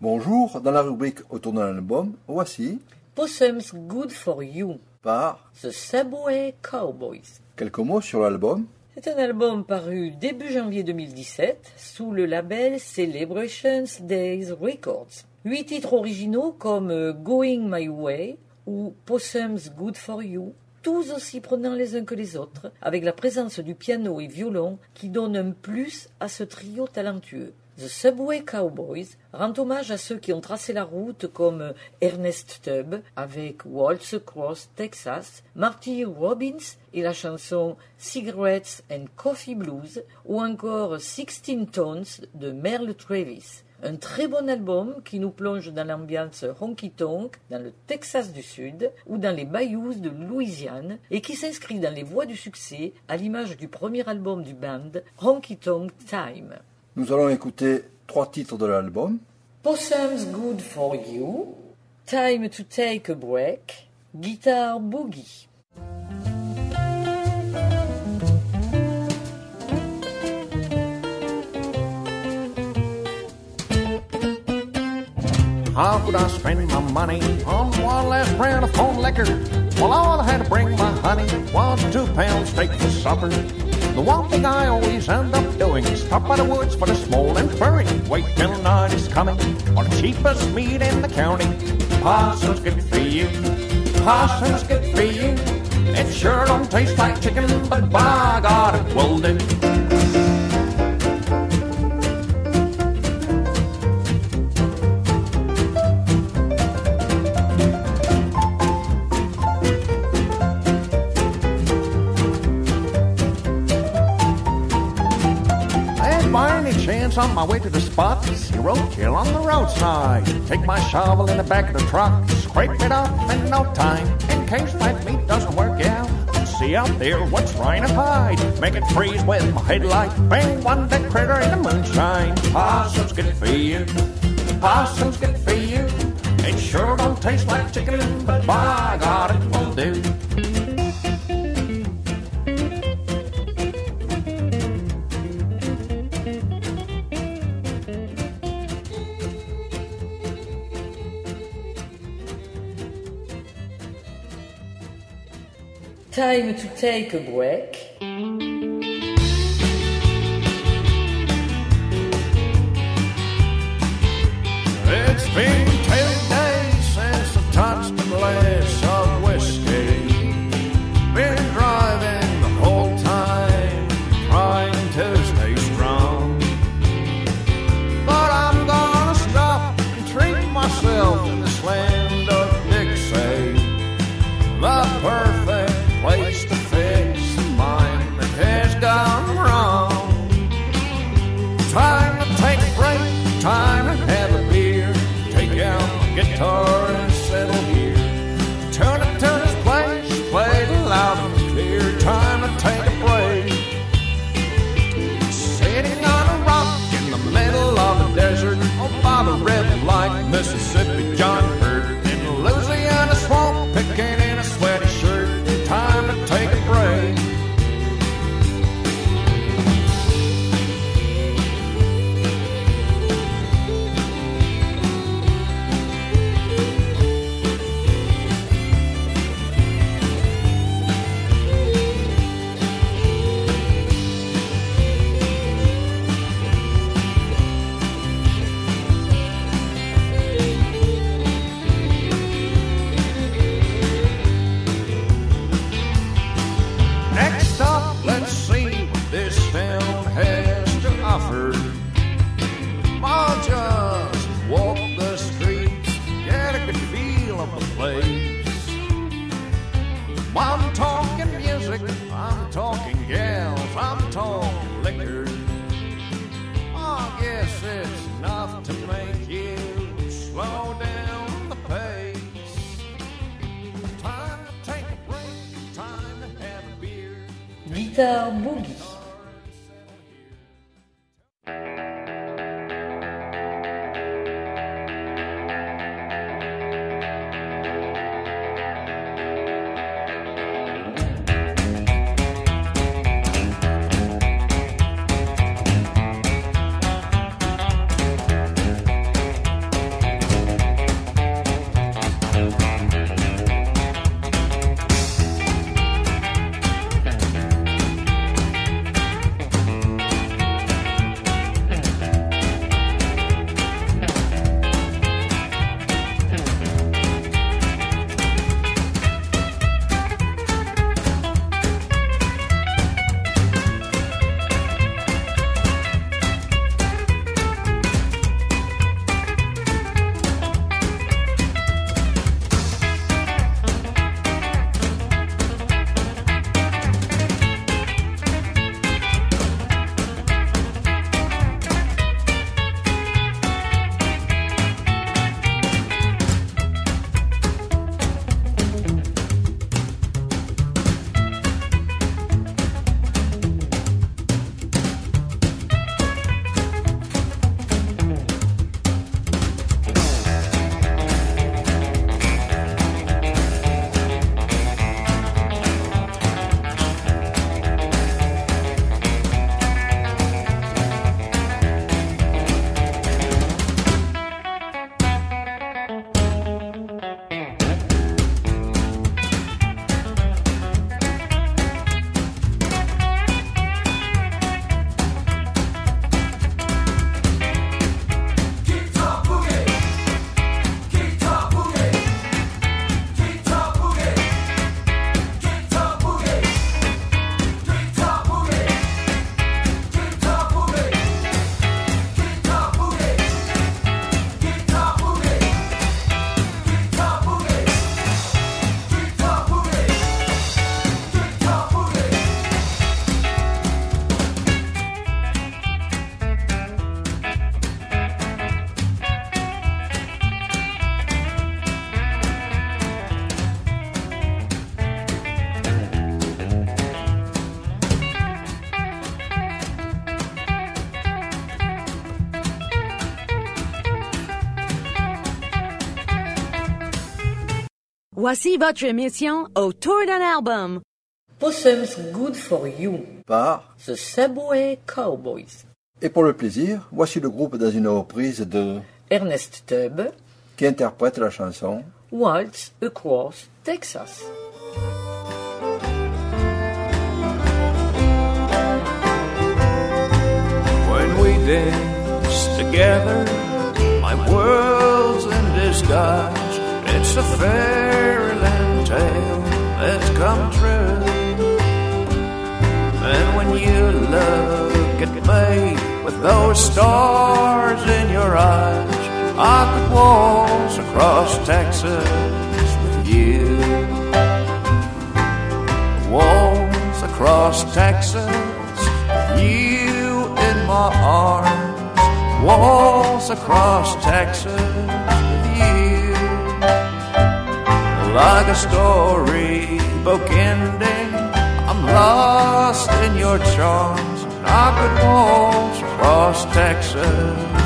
Bonjour, dans la rubrique autour d'un album, voici Possum's Good for You, par The Subway Cowboys. quelques mots sur l'album. C'est un album paru début janvier 2017 sous le label Celebrations Days Records. Huit titres originaux comme euh, Going My Way ou Possum's Good for You, tous aussi prenants les uns que les autres, avec la présence du piano et violon qui donne un plus à ce trio talentueux. The Subway Cowboys rend hommage à ceux qui ont tracé la route comme Ernest Tubb avec Waltz Across Texas, Marty Robbins et la chanson Cigarettes and Coffee Blues ou encore Sixteen Tones de Merle Travis. Un très bon album qui nous plonge dans l'ambiance honky tonk dans le Texas du Sud ou dans les bayous de Louisiane et qui s'inscrit dans les voies du succès à l'image du premier album du band Honky Tonk Time. Nous allons écouter trois titres de l'album. Possum's Good for You, Time to Take a Break, Guitar Boogie. How could I spend my money on one last round of phone liquor? Well, all I had to bring my honey was two pound steak for supper? The one thing I always end up doing is stop by the woods for the small and furry. Wait till night is coming for the cheapest meat in the county. Possum's good for you. Possum's good for you. It sure don't taste like chicken, but by God, it will do. Any chance on my way to the spot, see roadkill on the roadside. Take my shovel in the back of the truck, scrape it up in no time. In case that meat doesn't work out, see out there what's trying to hide. Make it freeze with my headlight, bang one dead critter in the moonshine. Possum's good for you. Possum's good for you. It sure don't taste like chicken, but by God, it will do. Time to Take a Break. Guitar Boogie. Voici votre émission Autour d'un album. Possum's Good for You, par The Subway Cowboys. Et pour le plaisir, voici le groupe dans une reprise de Ernest Tubb, qui interprète la chanson Waltz Across Texas. When we dance together, my world's in disguise. It's a fairyland tale that's come true. And when you look at me with those stars in your eyes, I could waltz across Texas with you. Waltz across Texas with you in my arms. Waltz across Texas Like a storybook ending, I'm lost in your charms. And I could waltz across Texas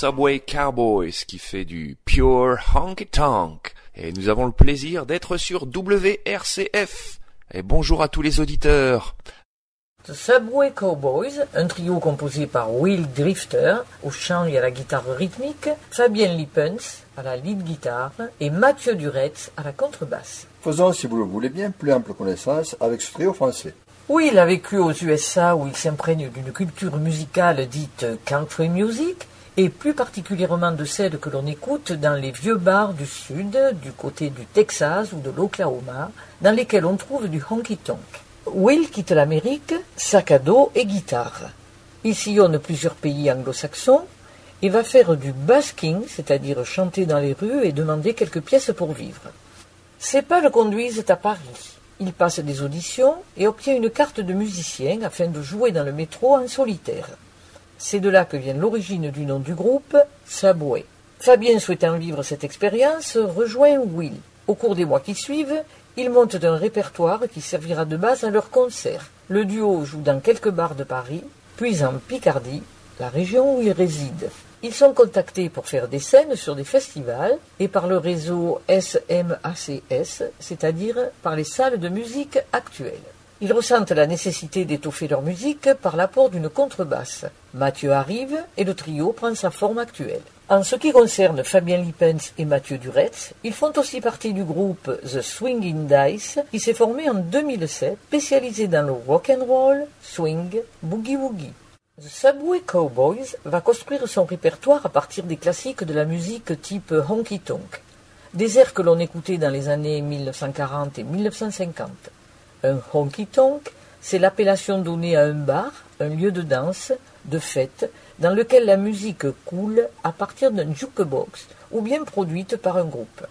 Subway Cowboys qui fait du pure honky tonk. Et nous avons le plaisir d'être sur WRCF. Et bonjour à tous les auditeurs. The Subway Cowboys, un trio composé par Will Drifter au chant et à la guitare rythmique, Fabien Lippens à la lead guitare et Mathieu Duretz à la contrebasse. Faisons, si vous le voulez bien, plus ample connaissance avec ce trio français. Will a vécu aux USA où il s'imprègne d'une culture musicale dite country music et plus particulièrement de celle que l'on écoute dans les vieux bars du sud, du côté du Texas ou de l'Oklahoma, dans lesquels on trouve du honky tonk. Will quitte l'Amérique, sac à dos et guitare. Il sillonne plusieurs pays anglo-saxons et va faire du basking, c'est-à-dire chanter dans les rues et demander quelques pièces pour vivre. Ses pas le conduisent à Paris. Il passe des auditions et obtient une carte de musicien afin de jouer dans le métro en solitaire. C'est de là que vient l'origine du nom du groupe, Subway. Fabien souhaitant vivre cette expérience rejoint Will. Au cours des mois qui suivent, ils montent un répertoire qui servira de base à leur concert. Le duo joue dans quelques bars de Paris, puis en Picardie, la région où ils résident. Ils sont contactés pour faire des scènes sur des festivals et par le réseau SMACS, c'est-à-dire par les salles de musique actuelles. Ils ressentent la nécessité d'étoffer leur musique par l'apport d'une contrebasse. Mathieu arrive et le trio prend sa forme actuelle. En ce qui concerne Fabien Lippens et Mathieu Duretz, ils font aussi partie du groupe The Swinging Dice qui s'est formé en 2007, spécialisé dans le rock and roll, swing, boogie woogie. The Subway Cowboys va construire son répertoire à partir des classiques de la musique type honky tonk, des airs que l'on écoutait dans les années 1940 et 1950. Un honky tonk, c'est l'appellation donnée à un bar, un lieu de danse, de fête, dans lequel la musique coule à partir d'un jukebox ou bien produite par un groupe.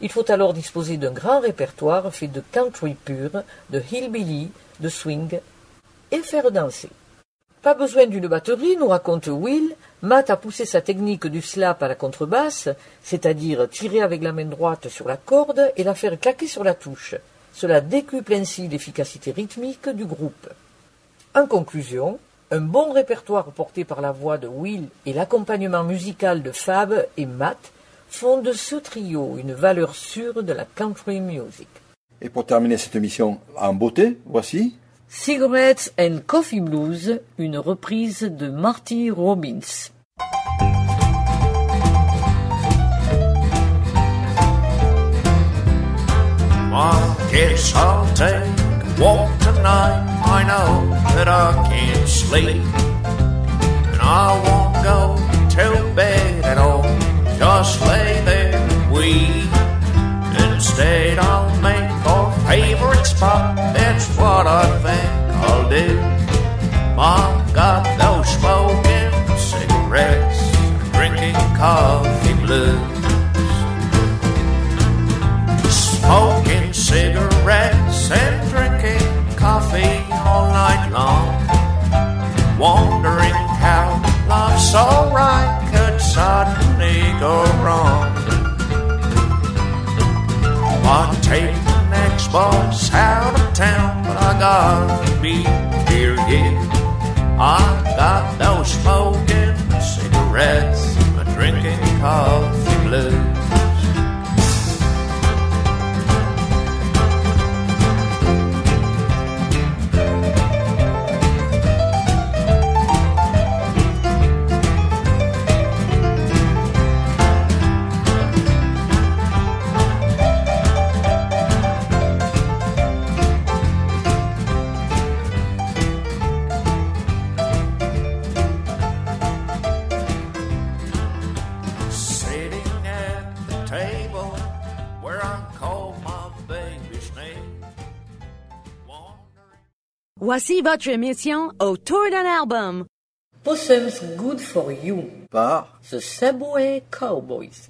Il faut alors disposer d'un grand répertoire fait de country pur, de hillbilly, de swing, et faire danser. Pas besoin d'une batterie, nous raconte Will. Matt a poussé sa technique du slap à la contrebasse, c'est-à-dire tirer avec la main droite sur la corde et la faire claquer sur la touche. Cela décuple ainsi l'efficacité rythmique du groupe. En conclusion, un bon répertoire porté par la voix de Will et l'accompagnement musical de Fab et Matt font de ce trio une valeur sûre de la country music. Et pour terminer cette émission en beauté, voici Cigarettes and Coffee Blues, une reprise de Marty Robbins. I guess I'll take a walk tonight. I know that I can't sleep. And I won't go to bed at all. Just lay there and weep. Instead, I'll make our favorite spot. That's what I think I'll do. My got Voici votre émission Autour d'un album. Possums Good for You, Par The Subway Cowboys.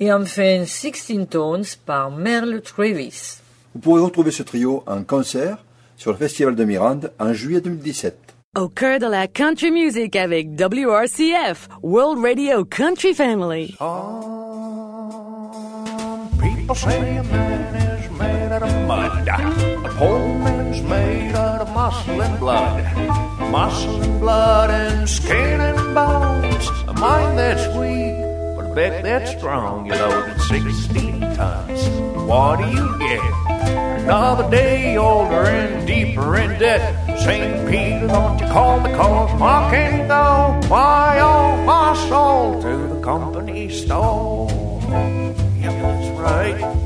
Et enfin 16 Tones par Merle Travis. Vous pourrez retrouver ce trio en concert sur le Festival de Mirande en juillet 2017. Au cœur de la country music avec WRCF, World Radio Country Family. People say a man is made out of mud. A poor of muscle and blood. Muscle and blood and skin and bones. A mind that's weak, but a back that's strong. You loaded 16 tons. What do you get? Another day older and deeper in debt. St. Peter, don't you call me cause I can go. Why all my soul to the company store. Yep, that's right.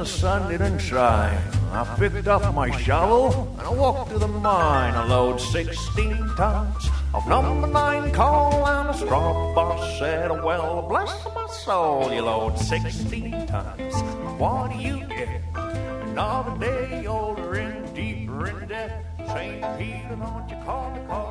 The sun didn't shine. I picked up my shovel and I walked to the mine. I load 16 tons of number nine coal and a straw boss said, Well, bless my soul, you load 16 tons. What do you get? Another day older and deeper in debt. St. Peter, don't you call me call